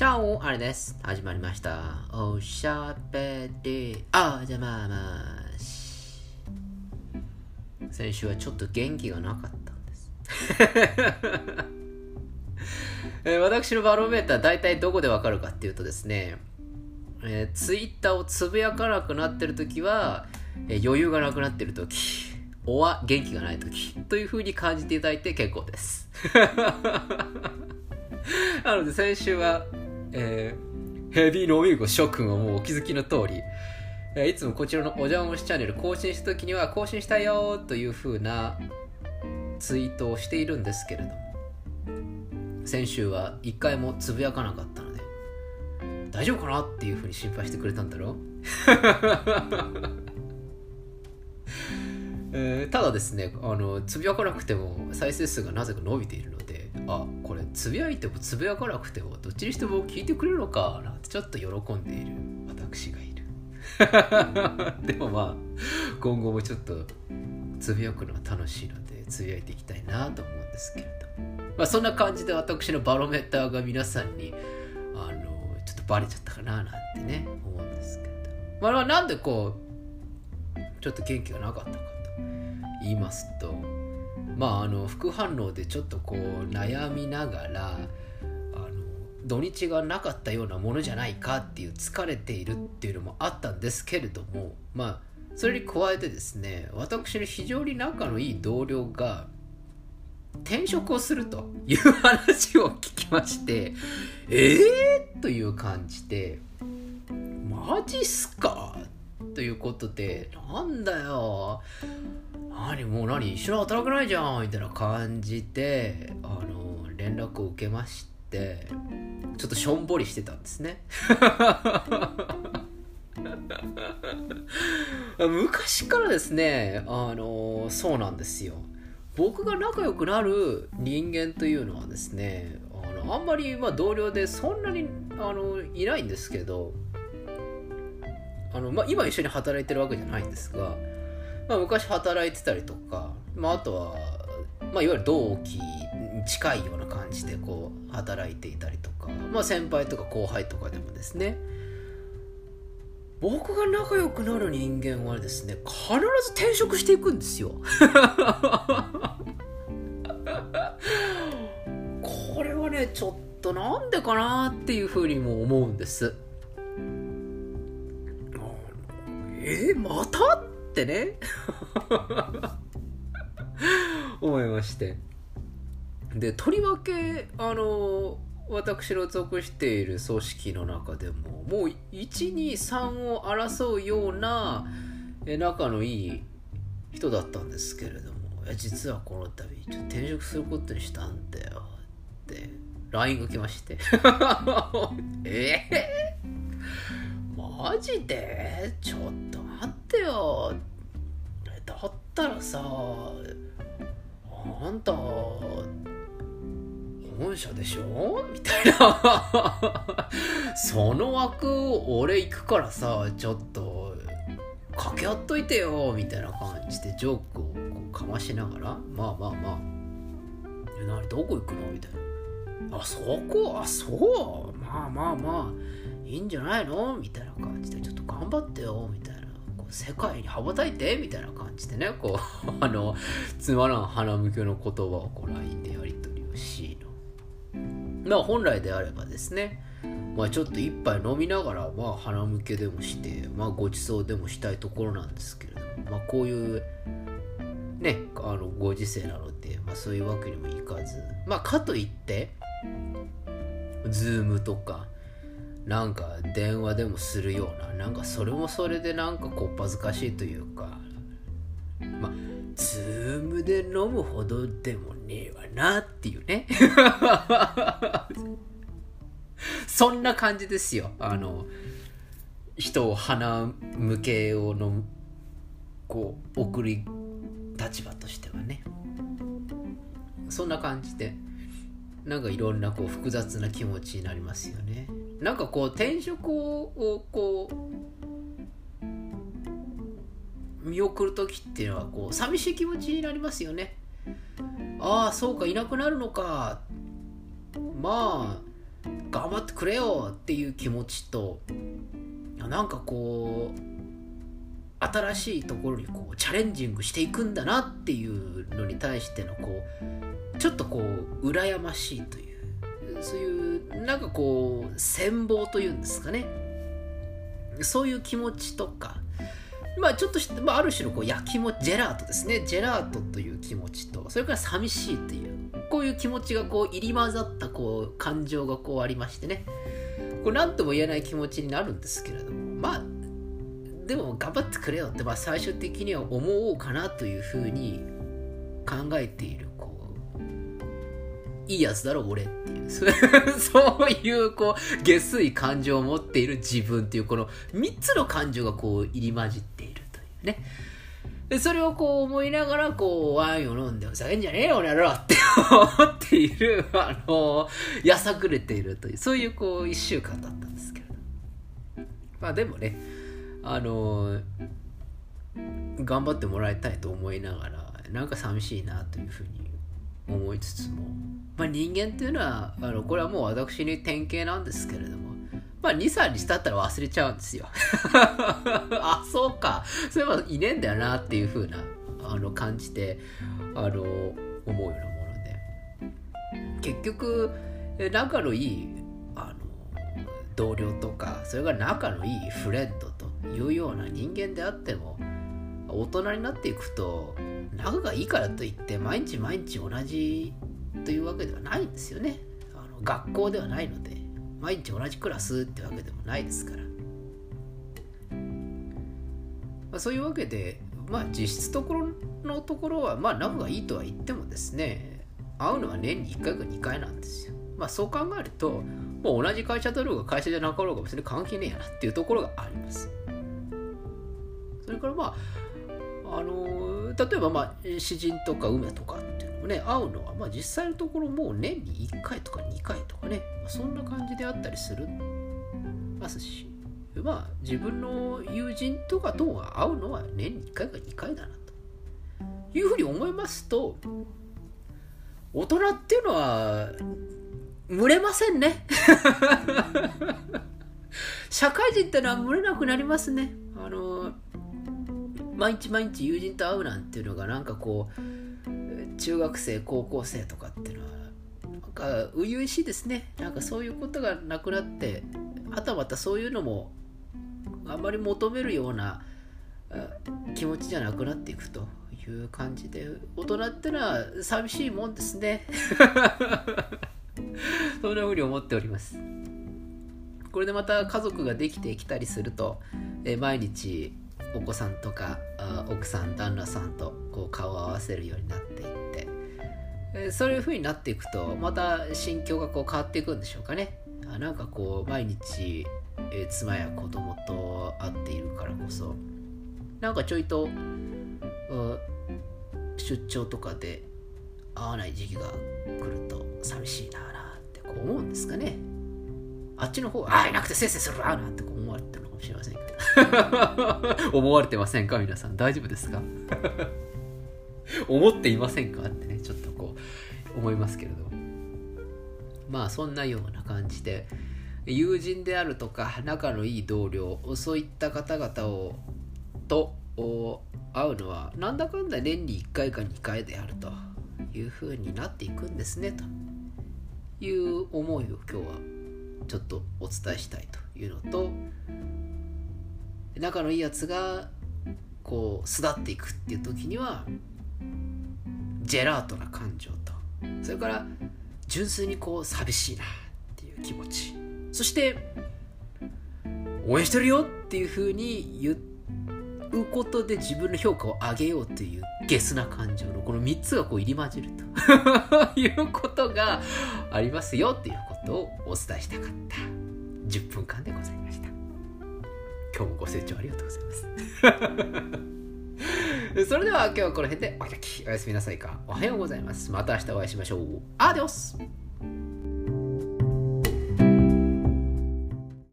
チャオあれです。始まりました。おしゃべり、あじゃまあまし。先週はちょっと元気がなかったんです。えー私のバロメーター大体どこでわかるかっていうとですね、えーツイッターをつぶやかなくなってる時は、えー余裕がなくなってる時おは元気がない時という風に感じていただいて結構です なので先週は、えーヘビーノミルコ諸君はもうお気づきの通り、えーいつもこちらのお邪魔しチャンネル更新した時には更新したよという風なツイートをしているんですけれども先週は一回もつぶやかなかったので大丈夫かなっていう風に心配してくれたんだろう？えーただですねあのつぶやかなくても再生数がなぜか伸びているのあこれつぶやいてもつぶやかなくてもどっちにしても聞いてくれるのかなんてちょっと喜んでいる私がいる。でもまあ今後もちょっとつぶやくのは楽しいのでつぶやいていきたいなと思うんですけれど、まあ、そんな感じで私のバロメーターが皆さんにあのちょっとバレちゃったかななんてね思うんですけれどまあなんでこうちょっと元気がなかったかと言いますとまああの副反応でちょっとこう悩みながらあの土日がなかったようなものじゃないかっていう疲れているっていうのもあったんですけれどもまあそれに加えてですね私の非常に仲のいい同僚が転職をするという話を聞きましてええー、という感じでマジっすか？ということでなんだよ。何？もう何？一緒に働かないじゃんみたいな感じであの連絡を受けましてちょっとしょんぼりしてたんですね。昔からですねあのそうなんですよ。僕が仲良くなる人間というのはですねあのあんまりま同僚でそんなにあのいないんですけどあの、まあ、今一緒に働いてるわけじゃないんですが、まあ、昔働いてたりとか、まあ、あとは、まあ、いわゆる同期に近いような感じでこう働いていたりとか、まあ、先輩とか後輩とかでもですね。僕が仲良くなる人間はですね必ず転職していくんですよ。これはねちょっとなんでかなっていうふうにも思うんです。えまたってね。思いまして。でとりわけあの私の属している組織の中でももう123を争うような仲のいい人だったんですけれども実はこの度ちょっと転職することにしたんだよって LINE が来まして。え？マジで？ちょっと。待ってよ。だったらさあんた本社でしょ？みたいな。その枠俺行くからさちょっと掛け合っといてよ。みたいな感じでジョークをこうかましながら。まあまあまあ。え何どこ行くの？みたいな。あそこ？あそう？まあまあまあ。いいんじゃないの？みたいな感じでちょっと頑張ってよ。みたいな。世界に羽ばたいて？みたいな感じでねこう あのつまらん鼻向けの言葉をこう LINE でやり取りをしの。まあ本来であればですねまあちょっと一杯飲みながらまあはなむけでもしてまあごちそうでもしたいところなんですけれどもまあこういうねあのご時世なので、まあ、そういうわけにもいかずまあかといってズームとかなんか電話でもするようななんかそれもそれでなんかこっぱずかしいというか。まあズームで飲むほどでもねえわなっていうね。そんな感じですよ。あの人を鼻向けをのこう送り立場としてはね。そんな感じでなんかいろんなこう複雑な気持ちになりますよね。なんかこう転職をこう見送る時っていうのはこう寂しい気持ちになりますよね。ああそうかいなくなるのか。まあ頑張ってくれよっていう気持ちとなんかこう新しいところにこうチャレンジングしていくんだなっていうのに対してのこうちょっとこう羨ましいという。そういうなんかこう羨望というんですかね。そういう気持ちとか。まあちょっとし、まあ、ある種のこう焼きもジェラートですね。ジェラートという気持ちとそれから寂しいというこういう気持ちがこう入り混ざったこう感情がこうありましてね。これ何とも言えない気持ちになるんですけれどもまあでも頑張ってくれよって、まあ、最終的には思おうかなというふうに考えている。いいやつだろ俺っていう。そういうこう下水感情を持っている自分っていうこの3つの感情がこう入り混じっているというね。でそれをこう思いながらこうワインを飲んでふざけんじゃねえよ俺らって思っているあのやさぐれているというそういうこう1週間だったんですけれどまあでもねあの頑張ってもらいたいと思いながらなんか寂しいなというふうに思いつつも、まあ、人間っていうのはあのこれはもう私に典型なんですけれどもまあ、2、3日経ったら忘れちゃうんですよ。あ、そうか。そういえばいねえんだよなっていう風な、あの、感じで、あの、思うようなもので。結局、仲のいい、あの、同僚とか、それから仲のいいフレンドというような人間であっても、大人になっていくと、仲がいいからといって、毎日毎日同じというわけではないんですよね。あの学校ではないので。毎日同じクラスってわけでもないですから、まあ、そういうわけでまあ実質ところのところはまあ仲がいいとは言ってもですね会うのは年に1回か2回なんですよまあそう考えるともう同じ会社だろうが会社じゃなかろうが別に関係ねえやなっていうところがありますそれからまああの例えばまあ詩人とか梅とかっていうのもね会うのはまあ実際のところもう年に1回とか2回とかね、まあ、そんな感じであったりする。ますしまあ自分の友人とかとは会うのは年に1回か2回だなと。いうふうに思いますと大人っていうのは群れませんね。社会人ってのは群れなくなりますね。あの毎日毎日友人と会うなんていうのがなんかこう中学生高校生とかっていうのはなんか初々しいですね。なんかそういうことがなくなってはたまたそういうのもあんまり求めるような気持ちじゃなくなっていくという感じで大人ってのは寂しいもんですね。そんな風に思っております。これでまた家族ができてきたりすると、え毎日お子さんとか奥さん旦那さんとこう顔を合わせるようになっていって。そういう風になっていくとまた心境がこう変わっていくんでしょうかね。あなんかこう毎日、え妻や子供と会っているからこそ。なんかちょいと出張とかで会わない時期が来ると寂しいなあってこう思うんですかね。あっちの方はあいなくてせっせいするわなんてこう思われてるのかもしれませんけど 思われてませんか？皆さん。大丈夫ですか？思っていませんか？ってねちょっとこう思いますけれどまあそんなような感じで友人であるとか仲のいい同僚そういった方々をと会うのはなんだかんだ年に1回か2回であるというふうになっていくんですねという思いを今日はちょっとお伝えしたいというのと仲のいいやつがこう巣立っていくっていう時にはジェラートな感情と。それから純粋にこう寂しいなっていう気持ち。そして応援してるよっていうふうに言うことで自分の評価を上げようというゲスな感情のこの3つがこう入り混じると。いうことがありますよっていうことをお伝えしたかった。10分間でございました。今日もご清聴ありがとうございます。それでは今日はこの辺でお開き。おやすみなさいか。おはようございます。また明日お会いしましょう。アディオス。